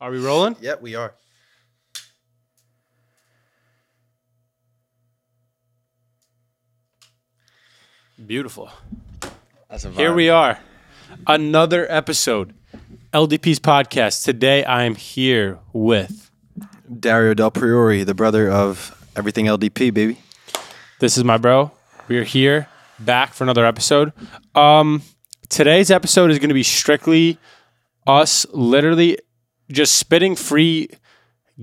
Are we rolling? Yep, we are. Beautiful. That's a Here we are. Another episode. LDP's podcast. Today I am here with Dario Del Priore, the brother of everything LDP, baby. this is my bro. We are here back for another episode. Um today's episode is going to be strictly us literally just spitting free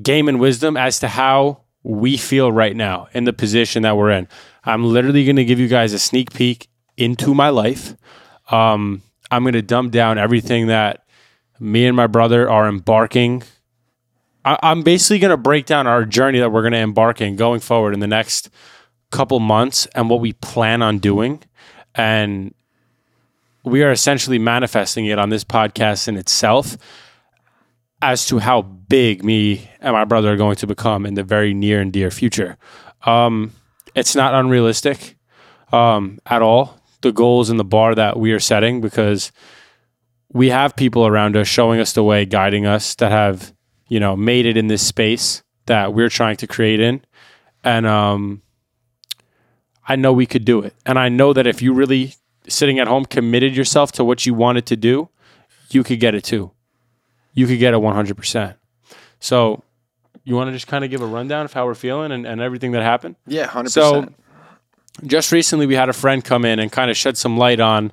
game and wisdom as to how we feel right now in the position that we're in. I'm literally going to give you guys a sneak peek into my life. Um, I'm going to dumb down everything that me and my brother are embarking. I, I'm basically going to break down our journey that we're going to embark in going forward in the next couple months and what we plan on doing. And we are essentially manifesting it on this podcast in itself as to how big me and my brother are going to become in the very near and dear future. Um, it's not unrealistic um, at all. The goals and the bar that we are setting because we have people around us showing us the way, guiding us that have you know made it in this space that we're trying to create in, and um, I know we could do it. And I know that if you really sitting at home committed yourself to what you wanted to do, you could get it too. You could get a 100%. So, you want to just kind of give a rundown of how we're feeling and, and everything that happened? Yeah, 100%. So, just recently, we had a friend come in and kind of shed some light on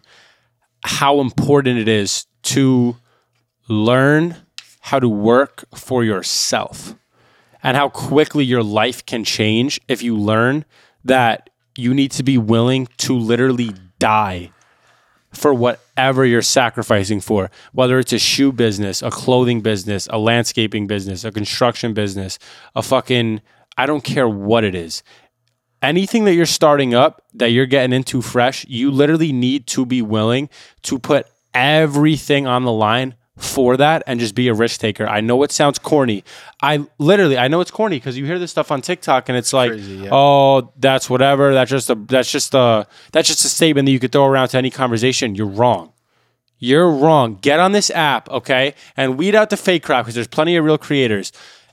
how important it is to learn how to work for yourself and how quickly your life can change if you learn that you need to be willing to literally die for whatever you're sacrificing for, whether it's a shoe business, a clothing business, a landscaping business, a construction business, a fucking, I don't care what it is. Anything that you're starting up, that you're getting into fresh, you literally need to be willing to put everything on the line for that and just be a risk taker. I know it sounds corny. I literally I know it's corny because you hear this stuff on TikTok and it's like, Crazy, yeah. oh, that's whatever. That's just a that's just a that's just a statement that you could throw around to any conversation. You're wrong. You're wrong. Get on this app, okay, and weed out the fake crap because there's plenty of real creators.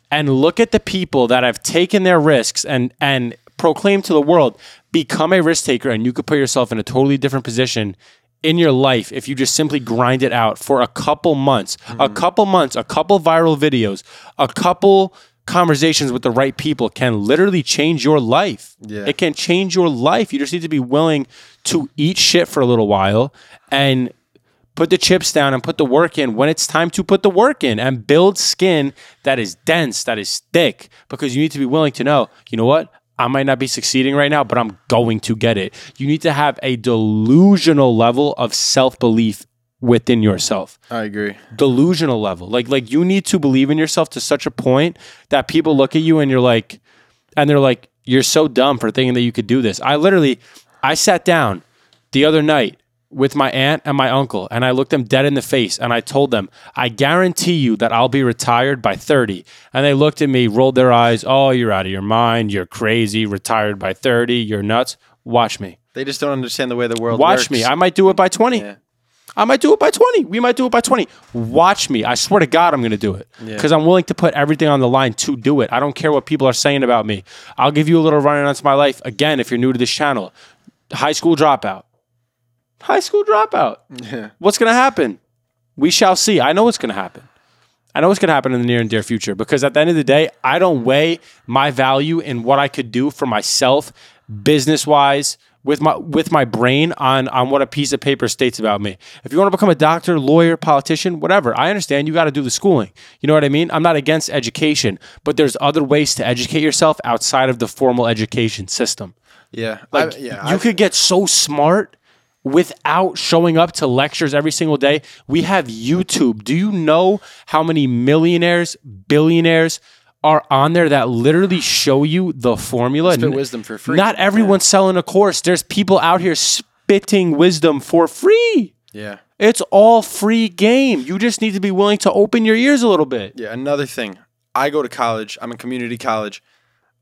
And look at the people that have taken their risks and and proclaim to the world, become a risk taker, and you could put yourself in a totally different position in your life if you just simply grind it out for a couple months, a mm-hmm. couple months, a couple viral videos, a couple conversations with the right people can literally change your life. Yeah. It can change your life. You just need to be willing to eat shit for a little while and put the chips down and put the work in when it's time to put the work in and build skin that is dense, that is thick, because you need to be willing to know, you know what? I might not be succeeding right now, but I'm going to get it. You need to have a delusional level of self belief within yourself I agree. delusional level. Like like you need to believe in yourself to such a point that people look at you and you're like and they're like you're so dumb for thinking that you could do this. I literally I sat down the other night with my aunt and my uncle and I looked them dead in the face and I told them, "I guarantee you that I'll be retired by 30." And they looked at me, rolled their eyes, "Oh, you're out of your mind. You're crazy. Retired by 30. You're nuts." Watch me. They just don't understand the way the world Watch works. me. I might do it by 20. Yeah. I might do it by 20. We might do it by 20. Watch me. I swear to God, I'm going to do it because I'm willing to put everything on the line to do it. I don't care what people are saying about me. I'll give you a little running onto my life. Again, if you're new to this channel, high school dropout. High school dropout. Yeah. What's going to happen? We shall see. I know what's going to happen. I know what's going to happen in the near and dear future because at the end of the day, I don't weigh my value in what I could do for myself, business wise, with my with my brain on on what a piece of paper states about me. If you want to become a doctor, lawyer, politician, whatever, I understand you got to do the schooling. You know what I mean? I'm not against education, but there's other ways to educate yourself outside of the formal education system. Yeah. Like I, yeah. you I've- could get so smart without showing up to lectures every single day. We have YouTube. Do you know how many millionaires, billionaires are on there that literally show you the formula? spit wisdom for free. Not everyone's selling a course. There's people out here spitting wisdom for free. yeah. It's all free game. You just need to be willing to open your ears a little bit. Yeah, another thing. I go to college. I'm in community college.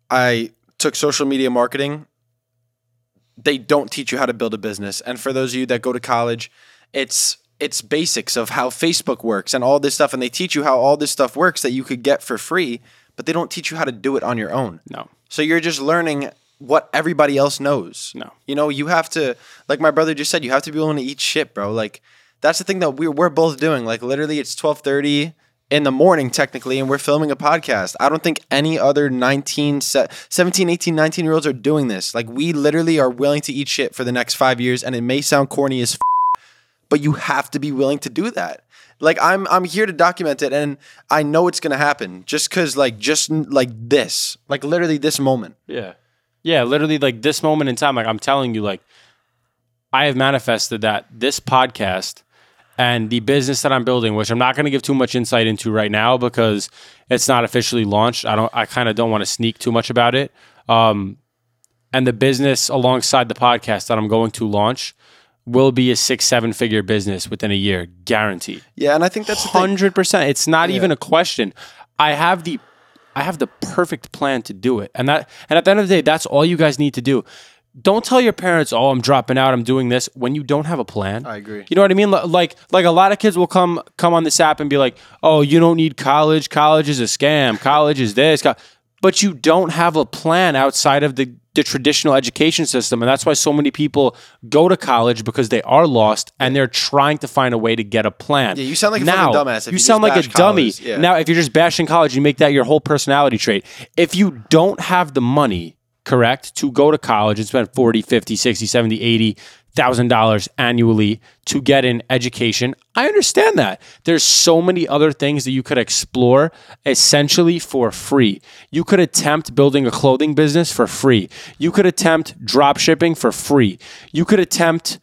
I took social media marketing. They don't teach you how to build a business. And for those of you that go to college, it's it's basics of how Facebook works and all this stuff and they teach you how all this stuff works that you could get for free, but they don't teach you how to do it on your own. No. So you're just learning what everybody else knows. No. You know, you have to like my brother just said, you have to be willing to eat shit, bro. Like that's the thing that we're we're both doing. Like literally it's twelve thirty in the morning technically and we're filming a podcast. I don't think any other 19 17 18 19 year olds are doing this. Like we literally are willing to eat shit for the next 5 years and it may sound corny as f- but you have to be willing to do that. Like I'm I'm here to document it and I know it's to happen just cuz like just like this. Like literally this moment. Yeah. Yeah, literally like this moment in time, like I'm telling you, like I have manifested that this podcast and the business that I'm building, which I'm not going to give too much insight into right now because it's not officially launched. I don't I kind of don't want to sneak too much about it. Um and the business alongside the podcast that I'm going to launch will be a six, seven figure business within a year, guaranteed. Yeah, and I think that's. Hundred percent. It's not even a question. I have the I have the perfect plan to do it. And that and at the end of the day, that's all you guys need to do. Don't tell your parents, "Oh, I'm dropping out, I'm doing this," when you don't have a plan. I agree. You know what I mean? Like like a lot of kids will come come on this app and be like, "Oh, you don't need college. College is a scam. College is this." But you don't have a plan outside of the the traditional education system, and that's why so many people go to college because they are lost and they're trying to find a way to get a plan. Yeah, you sound like a now, dumbass you you sound like a bash dummy. Yeah. Now, if you're just bashing college, you make that your whole personality trait. If you don't have the money, correct, to go to college and spend 40, 50, 60, 70, 80 thousand dollars annually to get an education. I understand that. There's so many other things that you could explore essentially for free. You could attempt building a clothing business for free. You could attempt drop shipping for free. You could attempt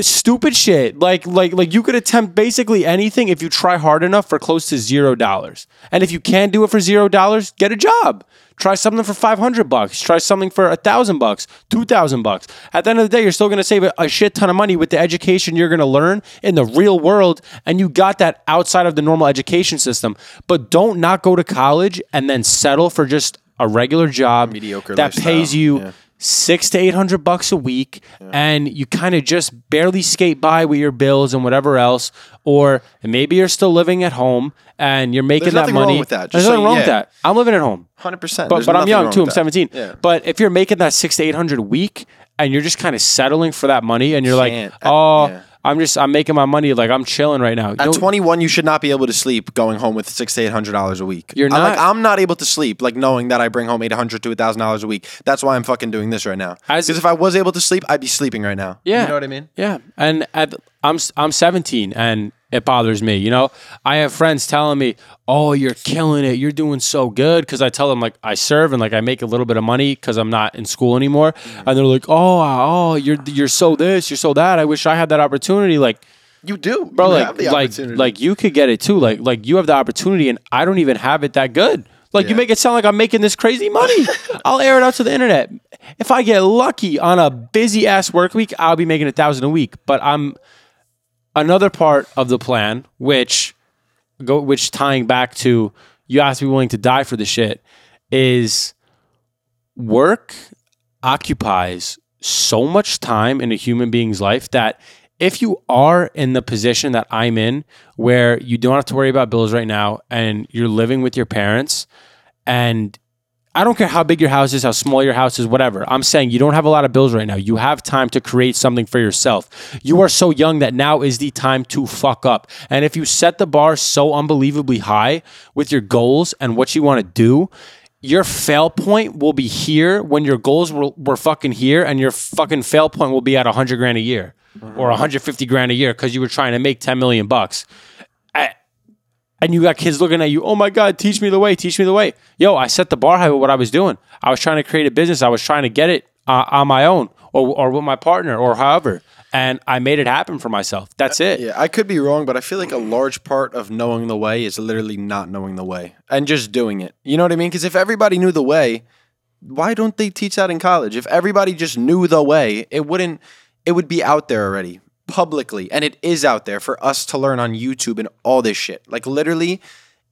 stupid shit. Like like like you could attempt basically anything if you try hard enough for close to zero dollars. And if you can't do it for zero dollars get a job. Try something for 500 bucks. Try something for a thousand bucks two thousand bucks. At the end of the day you're still going to save a, a shit ton of money with the education you're going to learn in the real world and you got that outside of the normal education system. But don't not go to college and then settle for just a regular job Mediocre that lifestyle. pays you Yeah. Six to eight hundred bucks a week, and you kind of just barely skate by with your bills and whatever else, or maybe you're still living at home and you're making There's that nothing wrong money. with that. There's nothing so- wrong with that. I'm living at home, Hundred percent. but but I'm young too. I'm 17. Yeah. But if you're making that six to eight hundred a week and you're just kind of settling for that money, and you're like, Can't. oh, Yeah. I'm just I'm making my money like I'm chilling right now. At know- 21, you should not be able to sleep going home with six to eight hundred dollars a week. You're I'm like not. I'm not able to sleep like knowing that I bring home eight hundred to thousand dollars a week. That's why I'm fucking doing this right now. As- Because if I was able to sleep, I'd be sleeping right now. Yeah. you know what I mean. Yeah, and at, I'm I'm 17, and it bothers me. You know, I have friends telling me, "Oh, you're killing it. You're doing so good." Because I tell them like I serve and like I make a little bit of money because I'm not in school anymore, mm-hmm. and they're like, "Oh, oh, you're you're so this, you're so that. I wish I had that opportunity." Like, You do, bro, You like have the like like you could get it too. Like like you have the opportunity, and I don't even have it that good. Like you make it sound like I'm making this crazy money. I'll air it out to the internet. If I get lucky on a busy ass work week, I'll be making a thousand a week. But I'm another part of the plan, which go which tying back to you have to be willing to die for the shit, is work occupies so much time in a human being's life that if you are in the position that I'm in, where you don't have to worry about bills right now and you're living with your parents, and I don't care how big your house is, how small your house is, whatever. I'm saying you don't have a lot of bills right now. You have time to create something for yourself. You are so young that now is the time to fuck up. And if you set the bar so unbelievably high with your goals and what you want to do, your fail point will be here when your goals were, were fucking here, and your fucking fail point will be at 100 grand a year or 150 grand a year because you were trying to make 10 million bucks and you got kids looking at you, oh my God, teach me the way, teach me the way. Yo, I set the bar high with what I was doing. I was trying to create a business. I was trying to get it uh, on my own or, or with my partner or however. And I made it happen for myself. That's it. Yeah, I could be wrong, but I feel like a large part of knowing the way is literally not knowing the way and just doing it. You know what I mean? Because if everybody knew the way, why don't they teach that in college? If everybody just knew the way, it wouldn't. It would be out there already publicly, and it is out there for us to learn on YouTube and all this shit. Like literally,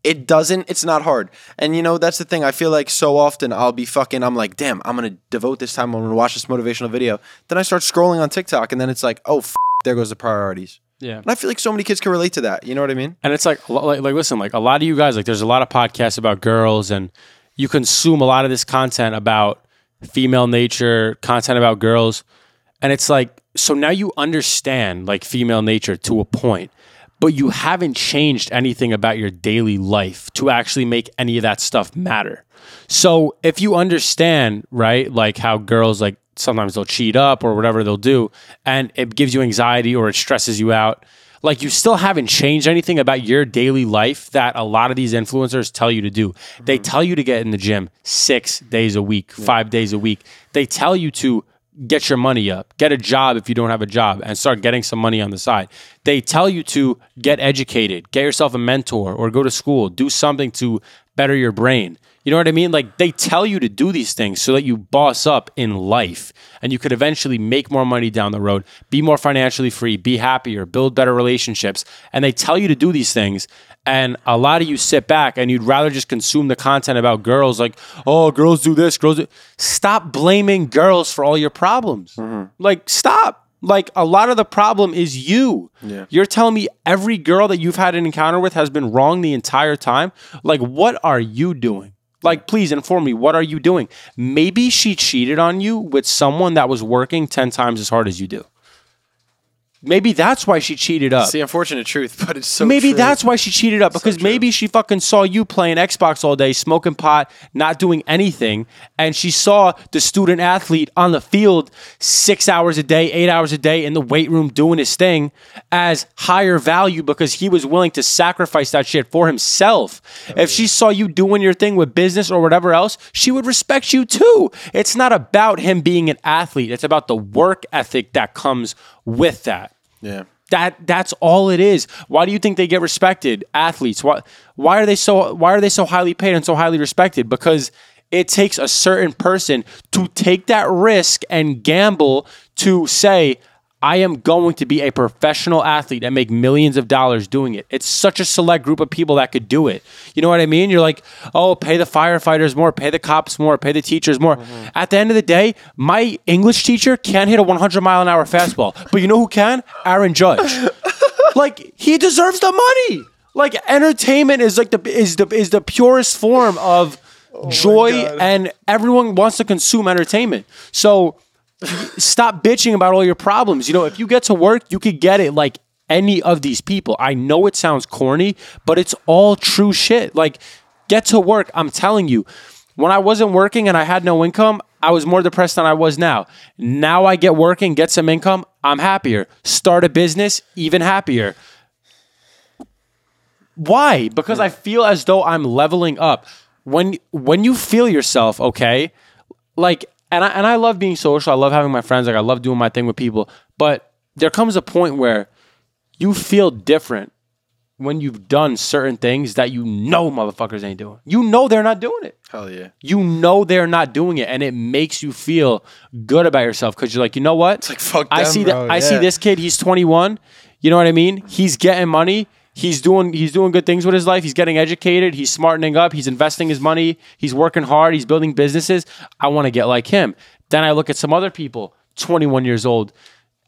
it doesn't. It's not hard. And you know that's the thing. I feel like so often I'll be fucking. I'm like, damn, I'm gonna devote this time. I'm gonna watch this motivational video. Then I start scrolling on TikTok, and then it's like, oh, f- there goes the priorities. Yeah. And I feel like so many kids can relate to that. You know what I mean? And it's like, like, like, listen, like a lot of you guys, like, there's a lot of podcasts about girls, and you consume a lot of this content about female nature, content about girls, and it's like, so now you understand like female nature to a point, but you haven't changed anything about your daily life to actually make any of that stuff matter. So if you understand, right, like how girls like sometimes they'll cheat up or whatever they'll do, and it gives you anxiety or it stresses you out like you still haven't changed anything about your daily life that a lot of these influencers tell you to do. They mm-hmm. tell you to get in the gym six days a week, five days a week. They tell you to get your money up, get a job if you don't have a job, and start getting some money on the side. They tell you to get educated, get yourself a mentor, or go to school, do something to better your brain. You know what I mean? Like they tell you to do these things so that you boss up in life and you could eventually make more money down the road, be more financially free, be happier, build better relationships. And they tell you to do these things. And a lot of you sit back and you'd rather just consume the content about girls like, oh, girls do this, girls do. Stop blaming girls for all your problems. Mm-hmm. Like, stop. Like, a lot of the problem is you. Yeah. You're telling me every girl that you've had an encounter with has been wrong the entire time? Like, what are you doing? Like, please inform me, what are you doing? Maybe she cheated on you with someone that was working 10 times as hard as you do. Maybe that's why she cheated up. It's the unfortunate truth, but it's so maybe true. that's why she cheated up because maybe she fucking saw you playing Xbox all day, smoking pot, not doing anything, and she saw the student athlete on the field six hours a day, eight hours a day in the weight room doing his thing as higher value because he was willing to sacrifice that shit for himself. Oh, if she saw you doing your thing with business or whatever else, she would respect you too. It's not about him being an athlete; it's about the work ethic that comes with that. Yeah. That that's all it is. Why do you think they get respected? Athletes. Why why are they so why are they so highly paid and so highly respected? Because it takes a certain person to take that risk and gamble to say I am going to be a professional athlete and make millions of dollars doing it. It's such a select group of people that could do it. You know what I mean? You're like, oh, pay the firefighters more, pay the cops more, pay the teachers more. Mm-hmm. At the end of the day, my English teacher can't hit a 100 mile an hour fastball, but you know who can? Aaron Judge. like he deserves the money. Like entertainment is like the is the is the purest form of oh joy, and everyone wants to consume entertainment. So stop bitching about all your problems. You know, if you get to work, you could get it like any of these people. I know it sounds corny, but it's all true shit. Like, get to work. I'm telling you, when I wasn't working and I had no income, I was more depressed than I was now. Now I get working, get some income, I'm happier. Start a business, even happier. Why? Because I feel as though I'm leveling up. When when you feel yourself, okay, like and I and I love being social. I love having my friends. Like I love doing my thing with people. But there comes a point where you feel different when you've done certain things that you know motherfuckers ain't doing. You know they're not doing it. Hell yeah. You know they're not doing it, and it makes you feel good about yourself because you're like, you know what? It's like, fuck I them, see bro. that. I see this kid. He's 21. You know what I mean? He's getting money. He's doing he's doing good things with his life. He's getting educated. He's smartening up. He's investing his money. He's working hard. He's building businesses. I want to get like him. Then I look at some other people, 21 years old,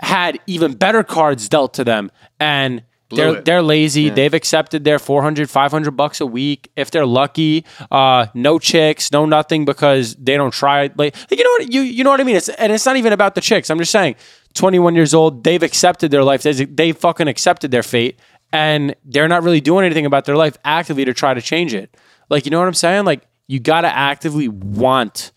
had even better cards dealt to them, and they're it. they're lazy. They've accepted their 400, 500 bucks a week. If they're lucky, uh, no chicks, no nothing because they don't try. Like, you know what you you know what I mean? It's and it's not even about the chicks. I'm just saying, 21 years old, they've accepted their life. They they fucking accepted their fate, and they're not really doing anything about their life actively to try to change it. Like, you know what I'm saying? Like, you gotta actively want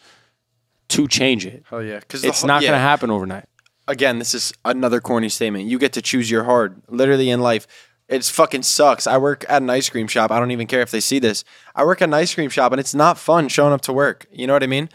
to change it. Hell yeah. Because It's not gonna happen overnight. again, this is another corny statement. You get to choose your hard, literally in life. It's fucking sucks. I work at an ice cream shop. I don't even care if they see this. I work at an ice cream shop and it's not fun showing up to work. You know what I mean?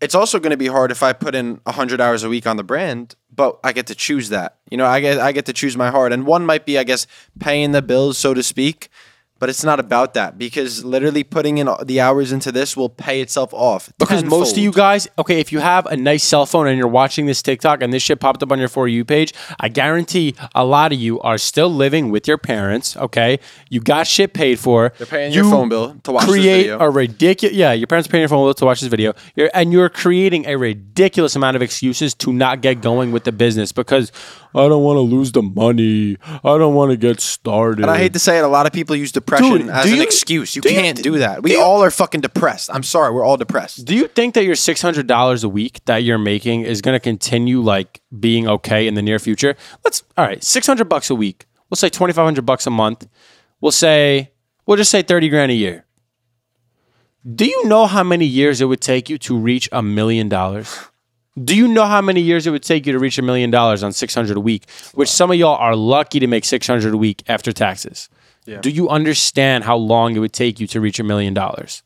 It's also going to be hard if I put in 100 hours a week on the brand, but I get to choose that. You know, I get I get to choose my heart And one might be I guess paying the bills so to speak, But it's not about that because literally putting in the hours into this will pay itself off. Because most of you guys, okay, if you have a nice cell phone and you're watching this TikTok and this shit popped up on your For You page, I guarantee a lot of you are still living with your parents, okay? You got shit paid for. They're paying your phone bill to watch this create video. a ridiculous, yeah, your parents are paying your phone bill to watch this video. You're, and you're creating a ridiculous amount of excuses to not get going with the business because I don't want to lose the money. I don't want to get started. And I hate to say it, a lot of people use depression Dude, as an you- excuse. You do can't do that. We do you- all are fucking depressed. I'm sorry, we're all depressed. Do you think that your six hundred dollars a week that you're making is going to continue like being okay in the near future? Let's all right, six hundred bucks a week. We'll say twenty five hundred bucks a month. We'll say we'll just say thirty grand a year. Do you know how many years it would take you to reach a million dollars? Do you know how many years it would take you to reach a million dollars on six hundred a week? Which some of y'all are lucky to make six hundred a week after taxes. Do you understand how long it would take you to reach a million dollars?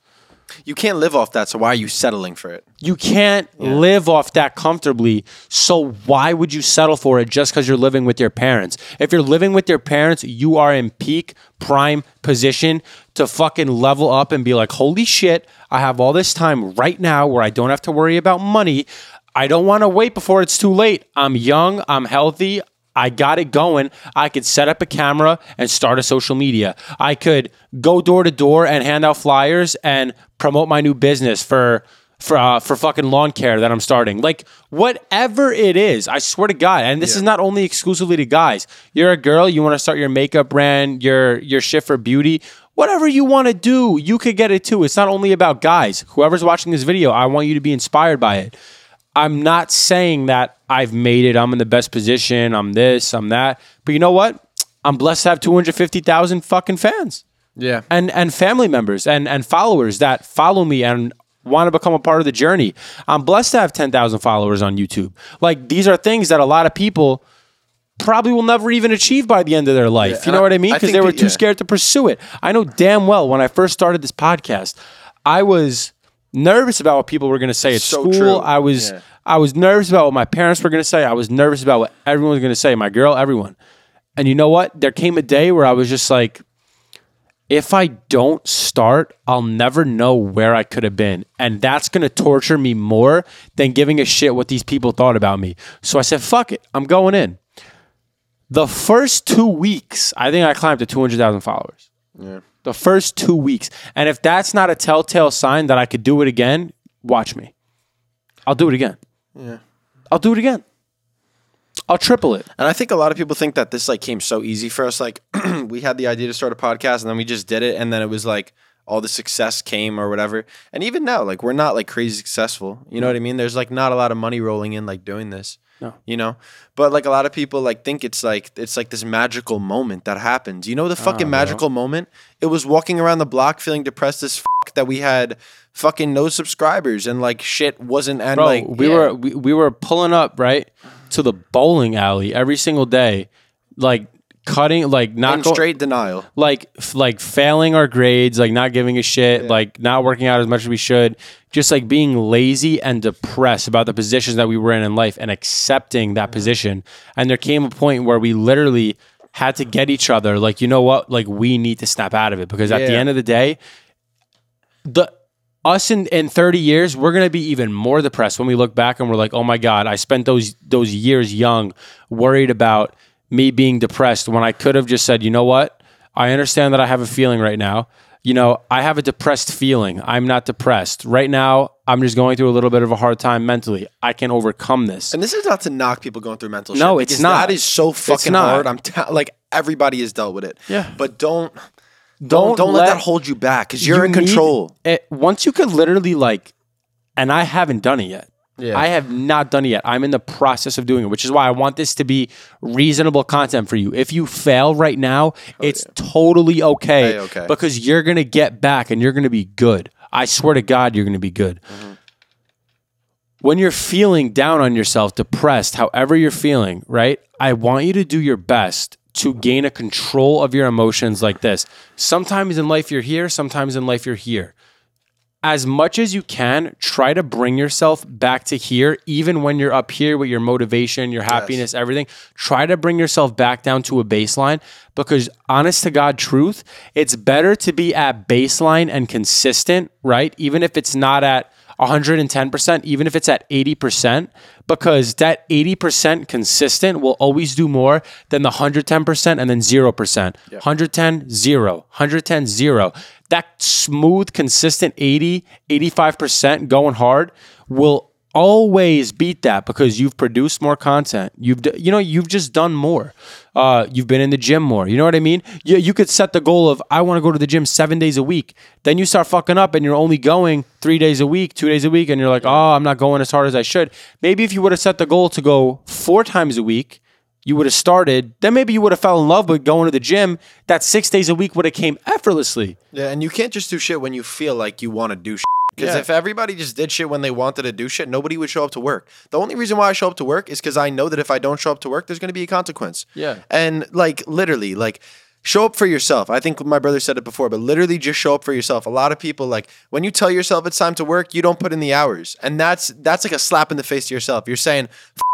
You can't live off that, so why are you settling for it? You can't live off that comfortably. So why would you settle for it just because you're living with your parents? If you're living with your parents, you are in peak prime position to fucking level up and be like, holy shit, I have all this time right now where I don't have to worry about money. I don't want to wait before it's too late. I'm young, I'm healthy, I got it going. I could set up a camera and start a social media. I could go door to door and hand out flyers and promote my new business for for uh, for fucking lawn care that I'm starting. Like whatever it is, I swear to God. And this is not only exclusively to guys. You're a girl, you want to start your makeup brand, your your shit for beauty. Whatever you want to do, you could get it too. It's not only about guys. Whoever's watching this video, I want you to be inspired by it. I'm not saying that I've made it. I'm in the best position. I'm this. I'm that. But you know what? I'm blessed to have 250,000 fucking fans Yeah. and and family members and and followers that follow me and want to become a part of the journey. I'm blessed to have 10,000 followers on YouTube. Like these are things that a lot of people probably will never even achieve by the end of their life. Yeah, you know I- what I mean? Because they were that- too yeah. scared to pursue it. I know damn well when I first started this podcast, I was nervous about what people were going to say at So school. true. I was Yeah. I was nervous about what my parents were going to say. I was nervous about what everyone was going to say. My girl, everyone. And you know what? There came a day where I was just like, if I don't start, I'll never know where I could have been. And that's going to torture me more than giving a shit what these people thought about me. So I said, fuck it. I'm going in. The first two weeks, I think I climbed to 200,000 followers. Yeah. The first two weeks. And if that's not a telltale sign that I could do it again, watch me. I'll do it again. Yeah. I'll do it again. I'll triple it. And I think a lot of people think that this like came so easy for us. Like we had the idea to start a podcast and then we just did it and then it was like all the success came or whatever. And even now, like we're not like crazy successful. You know what I mean? There's like not a lot of money rolling in like doing this. No. You know? But like a lot of people like think it's like it's like this magical moment that happens. You know the fucking bro. magical moment? It was walking around the block feeling depressed as fuck that we had fucking no subscribers and like shit wasn't and Bro, like we yeah. were we, we were pulling up, right? To the bowling alley every single day, like cutting like not in go- straight denial. like f- like failing our grades, like not giving a shit, like not working out as much as we should, just like being lazy and depressed about the positions that we were in in life and accepting that mm-hmm. position. And there came a point where we literally had to get each other like, you know what? Like we need to snap out of it because at the end of the day, the us in, in 30 years, we're gonna be even more depressed when we look back and we're like, oh my God, I spent those those years young, worried about me being depressed when I could have just said, you know what? I understand that I have a feeling right now. You know, I have a depressed feeling. I'm not depressed. Right now, I'm just going through a little bit of a hard time mentally. I can overcome this. And this is not to knock people going through mental No, shit. it's not. That is so fucking hard. I'm t- like everybody has dealt with it. Yeah. But don't don't don't let, that hold you back because you're you in control. it, once you could literally like, and I haven't done it yet. Yeah. I have not done it yet. I'm in the process of doing it, which is why I want this to be reasonable content for you. If you fail right now, oh, it's totally okay, A-okay. because you're gonna get back and you're gonna be good. I swear to God, you're gonna be good. Mm-hmm. When you're feeling down on yourself, depressed, however you're feeling, right? I want you to do your best to gain a control of your emotions like this. Sometimes in life you're here, sometimes in life you're here as much as you can, try to bring yourself back to here, even when you're up here with your motivation, your happiness, everything. Try to bring yourself back down to a baseline because, honest to God, truth, it's better to be at baseline and consistent, right? Even if it's not at 110%, even if it's at 80%, because that 80% consistent will always do more than the 110% and then 0%. 110, 0, 110, 0. That smooth, consistent 80, 85% going hard will always beat that because you've produced more content. You've you know you've just done more. Uh, you've been in the gym more. You know what I mean? You, you could set the goal of I want to go to the gym seven days a week. Then you start fucking up and you're only going three days a week, two days a week, and you're like, oh, I'm not going as hard as I should. Maybe if you would have set the goal to go four times a week. You would have started, then maybe you would have fell in love with going to the gym. That six days a week would have came effortlessly. Yeah, and you can't just do shit when you feel like you want to do shit. Because Yeah. if everybody just did shit when they wanted to do shit, nobody would show up to work. The only reason why I show up to work is because I know that if I don't show up to work, there's going to be a consequence. Yeah. And like literally, like show up for yourself. I think my brother said it before, but literally just show up for yourself. A lot of people like when you tell yourself it's time to work, you don't put in the hours, and that's that's like a slap in the face to yourself. You're saying.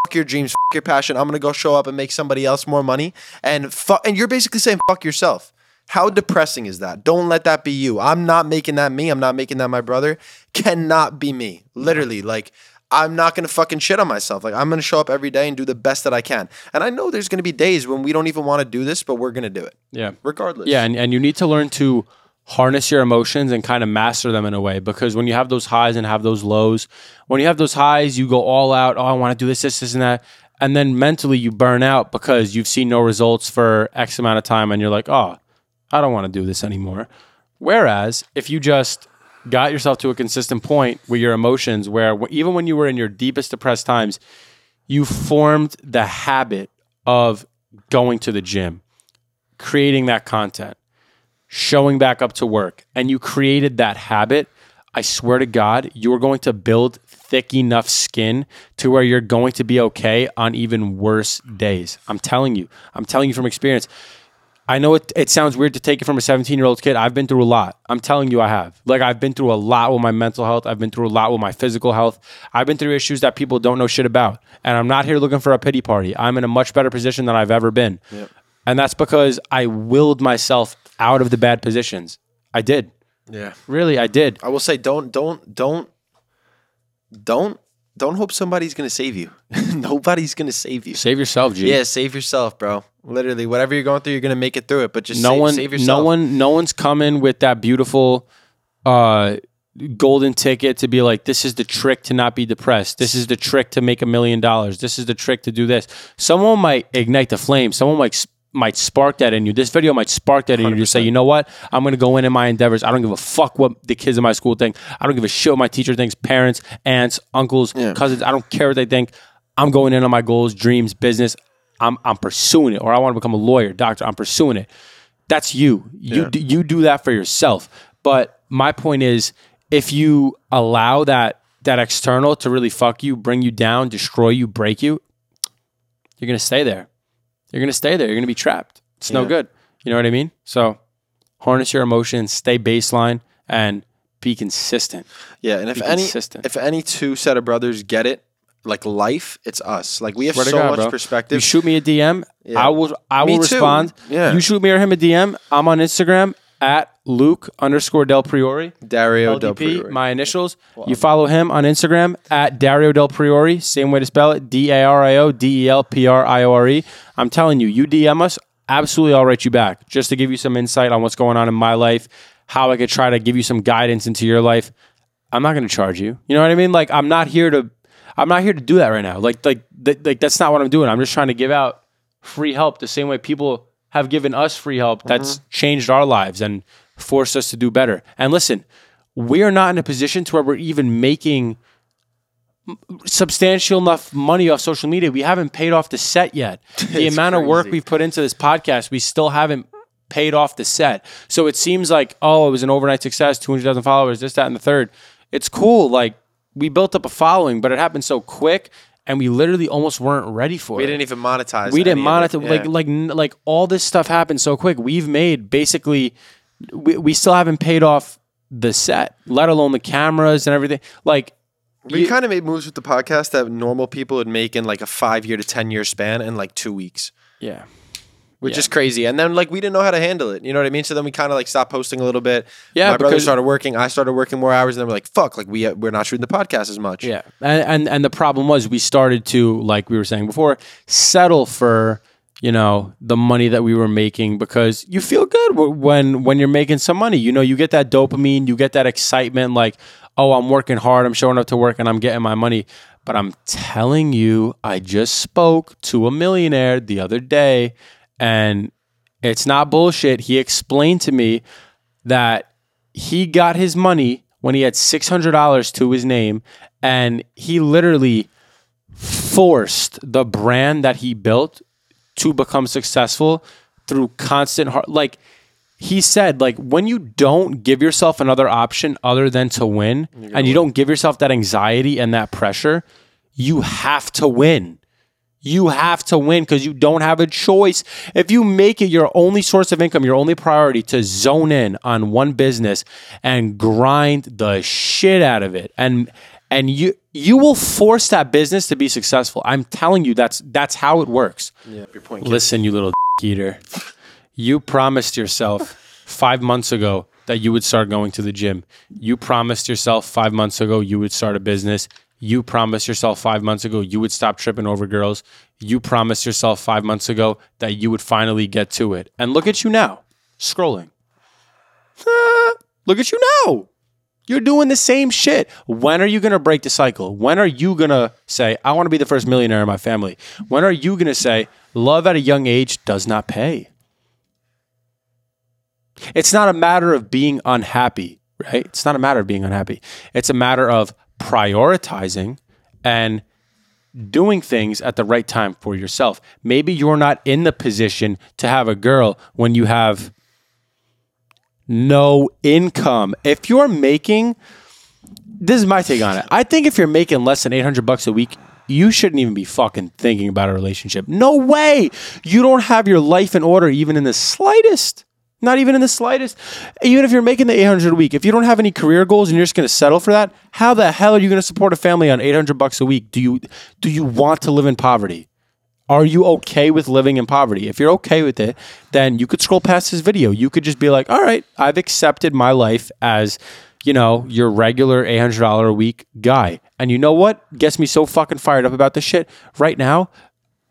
Fuck your dreams, fuck your passion. I'm gonna go show up and make somebody else more money, and fu- and you're basically saying fuck yourself. How depressing is that? Don't let that be you. I'm not making that me. I'm not making that my brother. Cannot be me. Literally, like I'm not gonna fucking shit on myself. Like I'm gonna show up every day and do the best that I can. And I know there's gonna be days when we don't even want to do this, but we're gonna do it Yeah. regardless. Yeah, and, and you need to learn to harness your emotions and kind of master them in a way because when you have those highs and have those lows, when you have those highs, you go all out, oh, I want to do this, this, this, and that. And then mentally you burn out because you've seen no results for X amount of time and you're like, oh, I don't want to do this anymore. Whereas if you just got yourself to a consistent point with your emotions where even when you were in your deepest depressed times, you formed the habit of going to the gym, creating that content, showing back up to work, and you created that habit, I swear to God, you're going to build thick enough skin to where you're going to be okay on even worse days. I'm telling you. I'm telling you from experience. I know it, it sounds weird to take it from a 17 year old kid. I've been through a lot. I'm telling you, I have. Like, I've been through a lot with my mental health. I've been through a lot with my physical health. I've been through issues that people don't know shit about. And I'm not here looking for a pity party. I'm in a much better position than I've ever been. And that's because I willed myself out of the bad positions. I did. Yeah. Really, I did. I will say don't don't don't don't don't hope somebody's gonna save you. Nobody's gonna save you. Save yourself, G. Yeah, save yourself, bro. Literally, whatever you're going through, you're gonna make it through it. But just no save, one save yourself. no one no one's coming with that beautiful uh golden ticket to be like this is the trick to not be depressed this is the trick to make a million dollars this is the trick to do this someone might ignite the flame someone might might spark that in you. This video might spark that in you to say you know what? I'm going to go in in my endeavors. I don't give a fuck what the kids in my school think. I don't give a shit what my teacher thinks parents aunts uncles cousins. I don't care what they think. I'm going in on my goals dreams business. I'm, I'm pursuing it. Or i want to become a lawyer doctor. I'm pursuing it. That's you. You d you do that for yourself. But my point is, if you allow that that external to really fuck you, bring you down, destroy you, break you, you're gonna stay there. You're gonna stay there. You're gonna be trapped. It's no good. You know what I mean? So harness your emotions, stay baseline, and be consistent. Yeah, and if Be any consistent. if any two set of brothers get it, like life, it's us. Like we have Swear so God, much bro. You perspective. shoot me a DM. Yeah. I will. I Me will too. respond. Yeah. You shoot me or him a DM. I'm on Instagram at Luke underscore Del Priore. Dario Del LDP, Priore. my initials. You follow him on Instagram at Dario Del Priore. Same way to spell it: D A R I O D E L P R I O R E. I'm telling you, you DM us, absolutely, I'll write you back just to give you some insight on what's going on in my life, how I could try to give you some guidance into your life. I'm not going to charge you. You know what I mean? Like I'm not here to, I'm not here to do that right now. Like like th- like that's not what I'm doing. I'm just trying to give out free help the same way people have given us free help that's mm-hmm. changed our lives and forced us to do better. And listen, we are not in a position to where we're even making substantial enough money off social media. We haven't paid off the set yet. The amount of work we've put into this podcast, we still haven't paid off the set. So it seems like, oh, it was an overnight success, 200,000 followers, this, that, and the third. It's cool. Like we built up a following, but it happened so quick and we literally almost weren't ready for we it We didn't even monetize. we didn't monetize. it. like like like all this stuff happened so quick we've made basically we, we still haven't paid off the set, let alone the cameras and everything. Like We kind of made moves with the podcast that normal people would make in like a five year to 10 year span in like two weeks, yeah. Which Yeah. is crazy. And then like we didn't know how to handle it. You know what I mean? So then we kind of like stopped posting a little bit. Yeah, My brother started working. I started working more hours. And then we're like, fuck, like we, uh, we're not shooting the podcast as much. Yeah, and, and and the problem was we started to like we were saying before settle for you know the money that we were making because you feel good when when you're making some money. You know, you get that dopamine, you get that excitement, like oh, I'm working hard, I'm showing up to work, and I'm getting my money. But I'm telling you, I just spoke to a millionaire the other day, and it's not bullshit. He explained to me that he got his money when he had $600 to his name and he literally forced the brand that he built to become successful through constant hard like he said like when you don't give yourself another option other than to win and you don't give yourself that anxiety and that pressure you have to win you have to win because you don't have a choice. If you make it your only source of income, your only priority to zone in on one business and grind the shit out of it, and and you you will force that business to be successful. I'm telling you, that's that's how it works. Yeah. Your point. Listen, you little eater, you promised yourself five months ago that you would start going to the gym. You promised yourself five months ago you would start a business. You promised yourself five months ago you would stop tripping over girls. You promised yourself five months ago that you would finally get to it. And look at you now, scrolling. Look at you now. You're doing the same shit. When are you going to break the cycle? When are you going to say, I want to be the first millionaire in my family? When are you going to say, love at a young age does not pay? It's not a matter of being unhappy, right? It's not a matter of being unhappy. It's a matter of prioritizing and doing things at the right time for yourself. Maybe you're not in the position to have a girl when you have no income. If you're making this is my take on it. I think if you're making less than 800 bucks a week, you shouldn't even be fucking thinking about a relationship. No way. You don't have your life in order even in the slightest. Not even in the slightest. Even if you're making the 800 a week, if you don't have any career goals and you're just going to settle for that, how the hell are you going to support a family on 800 bucks a week? Do you do you want to live in poverty? Are you okay with living in poverty? If you're okay with it, then you could scroll past this video. You could just be like, all right, I've accepted my life as, you know, your regular $800 a week guy. And you know what gets me so fucking fired up about this shit? Right now,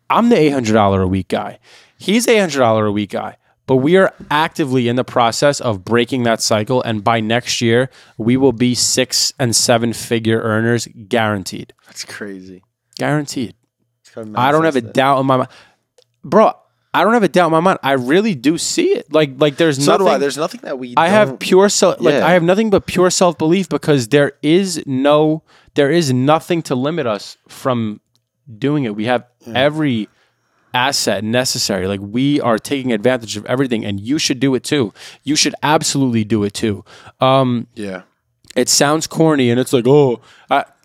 I'm the $800 a week guy. He's $800 a week guy. But we are actively in the process of breaking that cycle. And by next year, we will be six and seven figure earners guaranteed. That's crazy. Guaranteed. I don't have a nonsense doubt in my mind, bro. I don't have a doubt in my mind. I really do see it. Like, like there's So nothing. There's nothing that we. I have pure self. Like, Yeah. I have nothing but pure self belief because there is no, there is nothing to limit us from doing it. We have every asset necessary. Like we are taking advantage of everything, and you should do it too. You should absolutely do it too. Um, Yeah. it sounds corny and it's like oh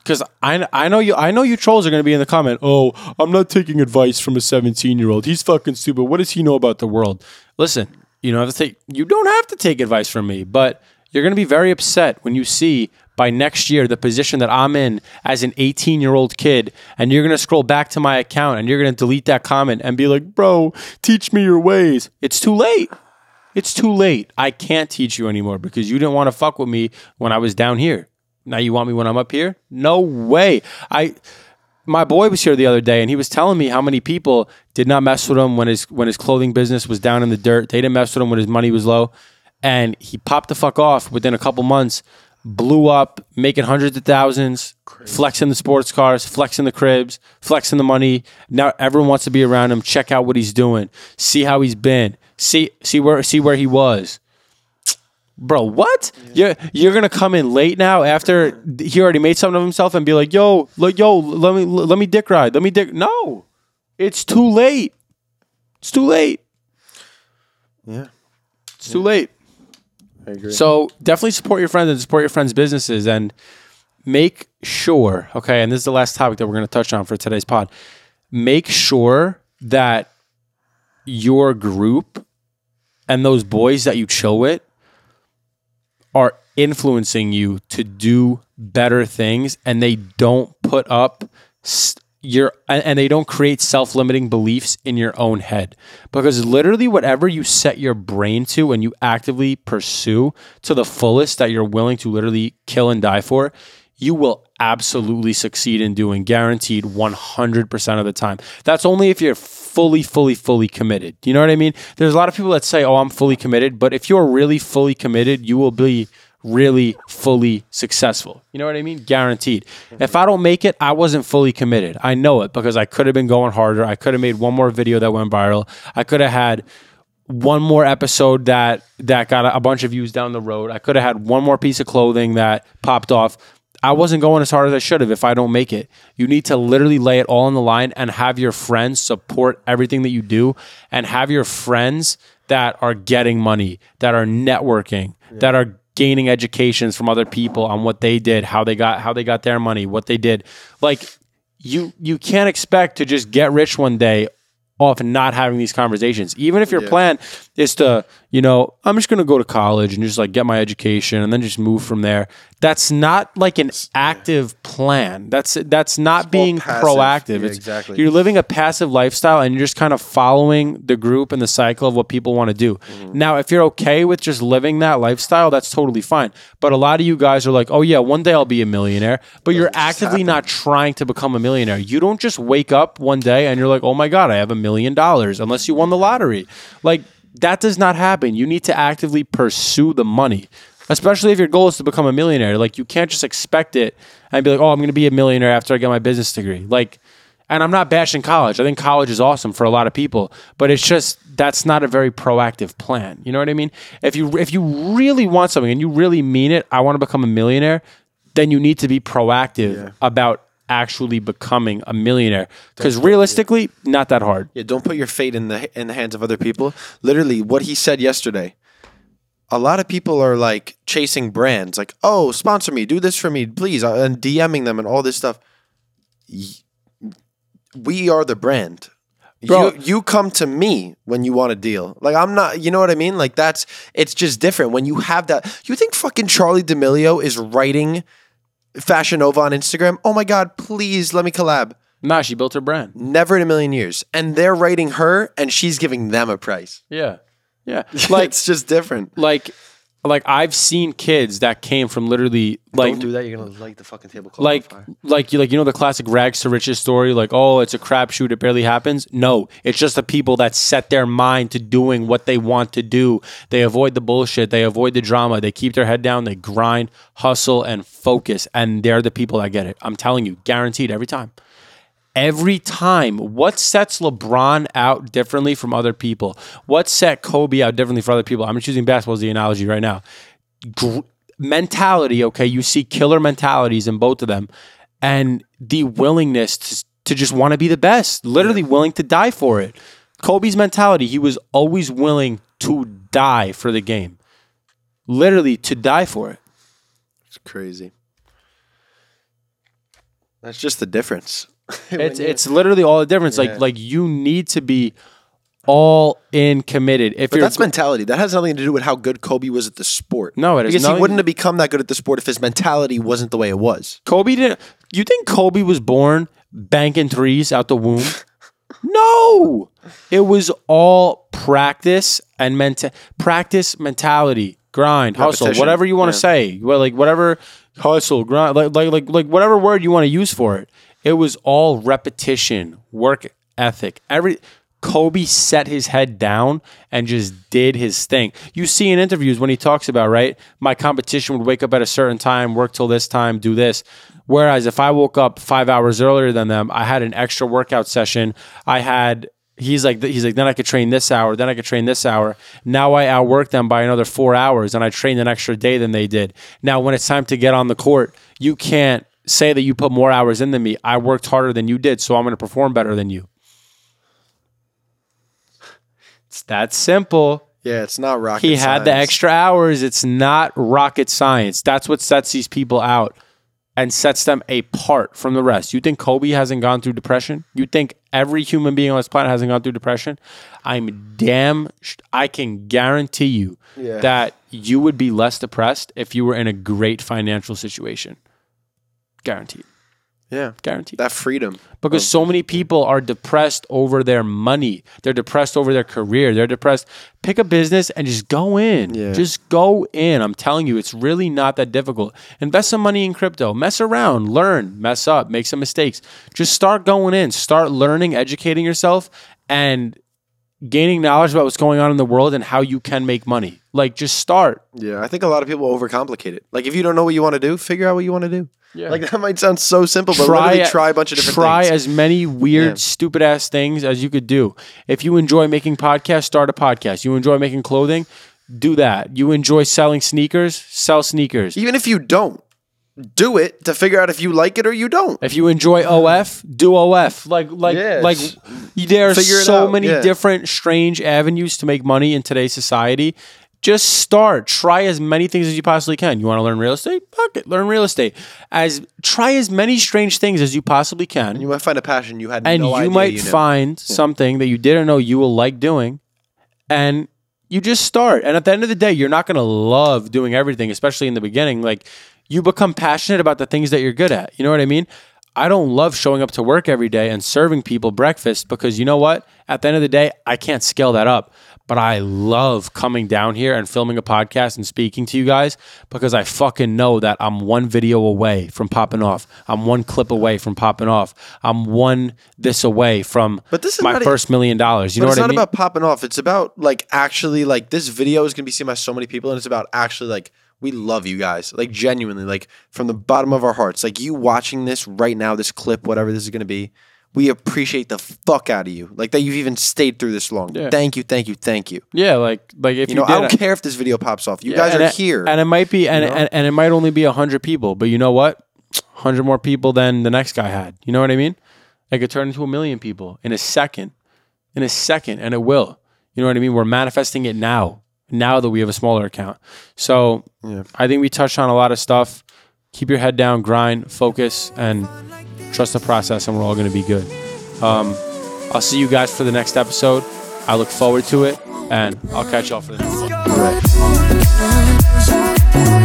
because I, I know you I know you trolls are going to be in the comment oh I'm not taking advice from a 17 year old he's fucking stupid what does he know about the world listen you don't have to take you don't have to take advice from me but you're going to be very upset when you see by next year the position that I'm in as an 18 year old kid and you're to scroll back to my account and you're to delete that comment and be like bro teach me your ways it's too late it's too late. I can't teach you anymore because you didn't want to fuck with me when I was down here. Now you want me when I'm up here? No way. I my boy was here the other day and he was telling me how many people did not mess with him when his when his clothing business was down in the dirt. They didn't mess with him when his money was low. And he popped the fuck off within a couple months, blew up, making hundreds of thousands, flexing the sports cars, flexing the cribs, flexing the money. Now everyone wants to be around him, check out what he's doing, see how he's been, see see where see where he was. Bro, what? You're you're gonna come in late now after he already made something of himself and be like, yo, yo, let me let me dick ride, let me dick. No, it's too late. It's too late. Yeah. It's too late. Agree. So definitely support your friends and support your friends' businesses and make sure, okay, and this is the last topic that we're going to touch on for today's pod. Make sure that your group and those boys that you chill with are influencing you to do better things and they don't put up s- your and and they don't create self-limiting beliefs in your own head. Because literally whatever you set your brain to and you actively pursue to the fullest that you're willing to literally kill and die for you will absolutely succeed in doing guaranteed 100% of the time. That's only if you're fully fully fully committed. You know what i mean? There's a lot of people that say oh i'm fully committed. But if you're really fully committed you will be really fully successful. You know what I mean? Guaranteed. If I don't make it, I wasn't fully committed. I know it because I could have been going harder. I could have made one more video that went viral. I could have had one more episode that that got a, a bunch of views down the road. I could have had one more piece of clothing that popped off. I wasn't going as hard as I should have if I don't make it. You need to literally lay it all on the line and have your friends support everything that you do and have your friends that are getting money, that are networking, that are gaining educations from other people on what they did, how they got how they got their money, what they did. Like you you can't expect to just get rich one day off not having these conversations. Even if your Yeah. plan is to, you know, I'm just going to go to college and just like get my education and then just move from there. That's not like an active plan. That's that's not being passive. proactive. Yeah, exactly. You're living a passive lifestyle and you're just kind of following the group and the cycle of what people want to do. Mm-hmm. Now, if you're okay with just living that lifestyle, that's totally fine. But a lot of you guys are like, "Oh yeah, one day I'll be a millionaire," but you're actively not trying to become a millionaire. You don't just wake up one day and you're like, "Oh my god, I have a million dollars," unless you won the lottery. Like that does not happen. You need to actively pursue the money. Especially if your goal is to become a millionaire. Like you can't just expect it and be like, "Oh, I'm going to be a millionaire after I get my business degree." Like and I'm not bashing college. I think college is awesome for a lot of people, but it's just that's not a very proactive plan. You know what I mean? If you if you really want something and you really mean it, I want to become a millionaire, then you need to be proactive about actually becoming a millionaire because realistically, not that hard. Yeah, don't put your fate in the in the hands of other people. Literally, what he said yesterday. A lot of people are like chasing brands, like, "Oh, sponsor me, do this for me, please," uh, and DMing them and all this stuff. We are the brand. Bro. you you come to me when you want a deal. Like I'm not, you know what I mean? Like that's it's just different when you have that. You think fucking Charli D'Amelio is writing Fashion Nova on Instagram? Oh my god, please let me collab. Nah, she built her brand. Never in a million years. And they're writing her and she's giving them a price. Yeah, yeah. Like it's just different. like like I've seen kids that came from literally like Don't do that. You're gonna light the fucking table. like like you like you know the classic rags to riches story like oh it's a crapshoot it barely happens? No. It's just the people that set their mind to doing what they want to do. They avoid the bullshit. They avoid the drama. They keep their head down. They grind hustle and focus. And they're the people that get it. I'm telling you guaranteed every time every time. What sets LeBron out differently from other people? What set Kobe out differently from other people? I'm just using basketball as the analogy right now. Gr- mentality, okay? You see killer mentalities in both of them, and the willingness to, to just want to be the best, literally willing to die for it. Kobe's mentality, he was always willing to die for the game, literally to die for it. It's crazy. That's just the difference. It's it's literally all the difference. Yeah. Like like you need to be all in committed. If But you're that's mentality. That has nothing to do with how good Kobe was at the sport. No, it has because he wouldn't have become that good at the sport if his mentality wasn't the way it was. Kobe didn't. You think Kobe was born banking threes out the womb? no, it was all practice and ment practice mentality, grind, hustle, whatever you want to yeah. say. Well, like whatever hustle, grind, like like like like whatever word you want to use for it. It was all repetition, work ethic. Every Kobe set his head down and just did his thing. You see in interviews when he talks about, right? My competition would wake up at a certain time, work till this time, do this. Whereas if I woke up five hours earlier than them, I had an extra workout session. I had he's like he's like then I could train this hour, then I could train this hour. Now I outwork them by another four hours, and I trained an extra day than they did. Now when it's time to get on the court, you can't say that you put more hours in than me. I worked harder than you did, so I'm going to perform better than you. It's that simple. Yeah, it's not rocket. Science. He had the extra hours. It's not rocket science. That's what sets these people out. and sets them apart from the rest. You think Kobe hasn't gone through depression? You think every human being on this planet hasn't gone through depression? I'm damn, sh- I can guarantee you Yeah. that you would be less depressed if you were in a great financial situation. Guaranteed. Yeah. Guaranteed. That freedom. Because so many people are depressed over their money. They're depressed over their career. They're depressed. Pick a business and just go in. Yeah. Just go in. I'm telling you, it's really not that difficult. Invest some money in crypto. Mess around, learn, mess up, make some mistakes. Just start going in. Start learning, educating yourself, and gaining knowledge about what's going on in the world and how you can make money. Like, just start. Yeah. I think a lot of people overcomplicate it. Like if you don't know what you want to do, figure out what you want to do. Yeah. Like that might sound so simple, but literally try a bunch of different things. try things. as many weird, Yeah. stupid ass things as you could do. If you enjoy making podcasts, start a podcast. You enjoy making clothing, do that. You enjoy selling sneakers, sell sneakers. Even if you don't, do it to figure out if you like it or you don't. If you enjoy OF, do OF. Like like Yes. like there are so many yeah. different strange avenues to make money in today's society. Just start. Try as many things as you possibly can. You want to learn real estate? Fuck it. Learn real estate. As try as many strange things as you possibly can. You might find a passion you had and no you might you find something that you didn't know you will like doing and you just start and at the end of the day you're not going to love doing everything especially in the beginning like you become passionate about the things that you're good at you know what i mean i don't love showing up to work every day and serving people breakfast because you know what at the end of the day i can't scale that up but I love coming down here and filming a podcast and speaking to you guys because I fucking know that I'm one video away from popping off. I'm one clip away from popping off. I'm one this away from But this is my first million dollars. You know what I mean? It's not about popping off. It's about like actually like this video is gonna be seen by so many people, and it's about actually like we love you guys, like genuinely, like from the bottom of our hearts. Like you watching this right now, this clip, whatever this is gonna be, we appreciate the fuck out of you. Like that you've even stayed through this long. Yeah. Thank you, thank you, thank you. yeah, like like if You you, know, did I don't it- care if this video pops off. You Yeah, guys are it- here. and it might be, and, you know? and, and it might only be hundred people, but you know what? Hundred more people than the next guy had. You know what I mean? It could turn into a million people in a second, in a second, and it will. You know what I mean? We're manifesting it now. Now that we have a smaller account, so Yeah. I think we touched on a lot of stuff. Keep your head down, grind, focus, and trust the process, and we're all going to be good. Um, I'll see you guys for the next episode. I look forward to it, and I'll catch y'all for the next one.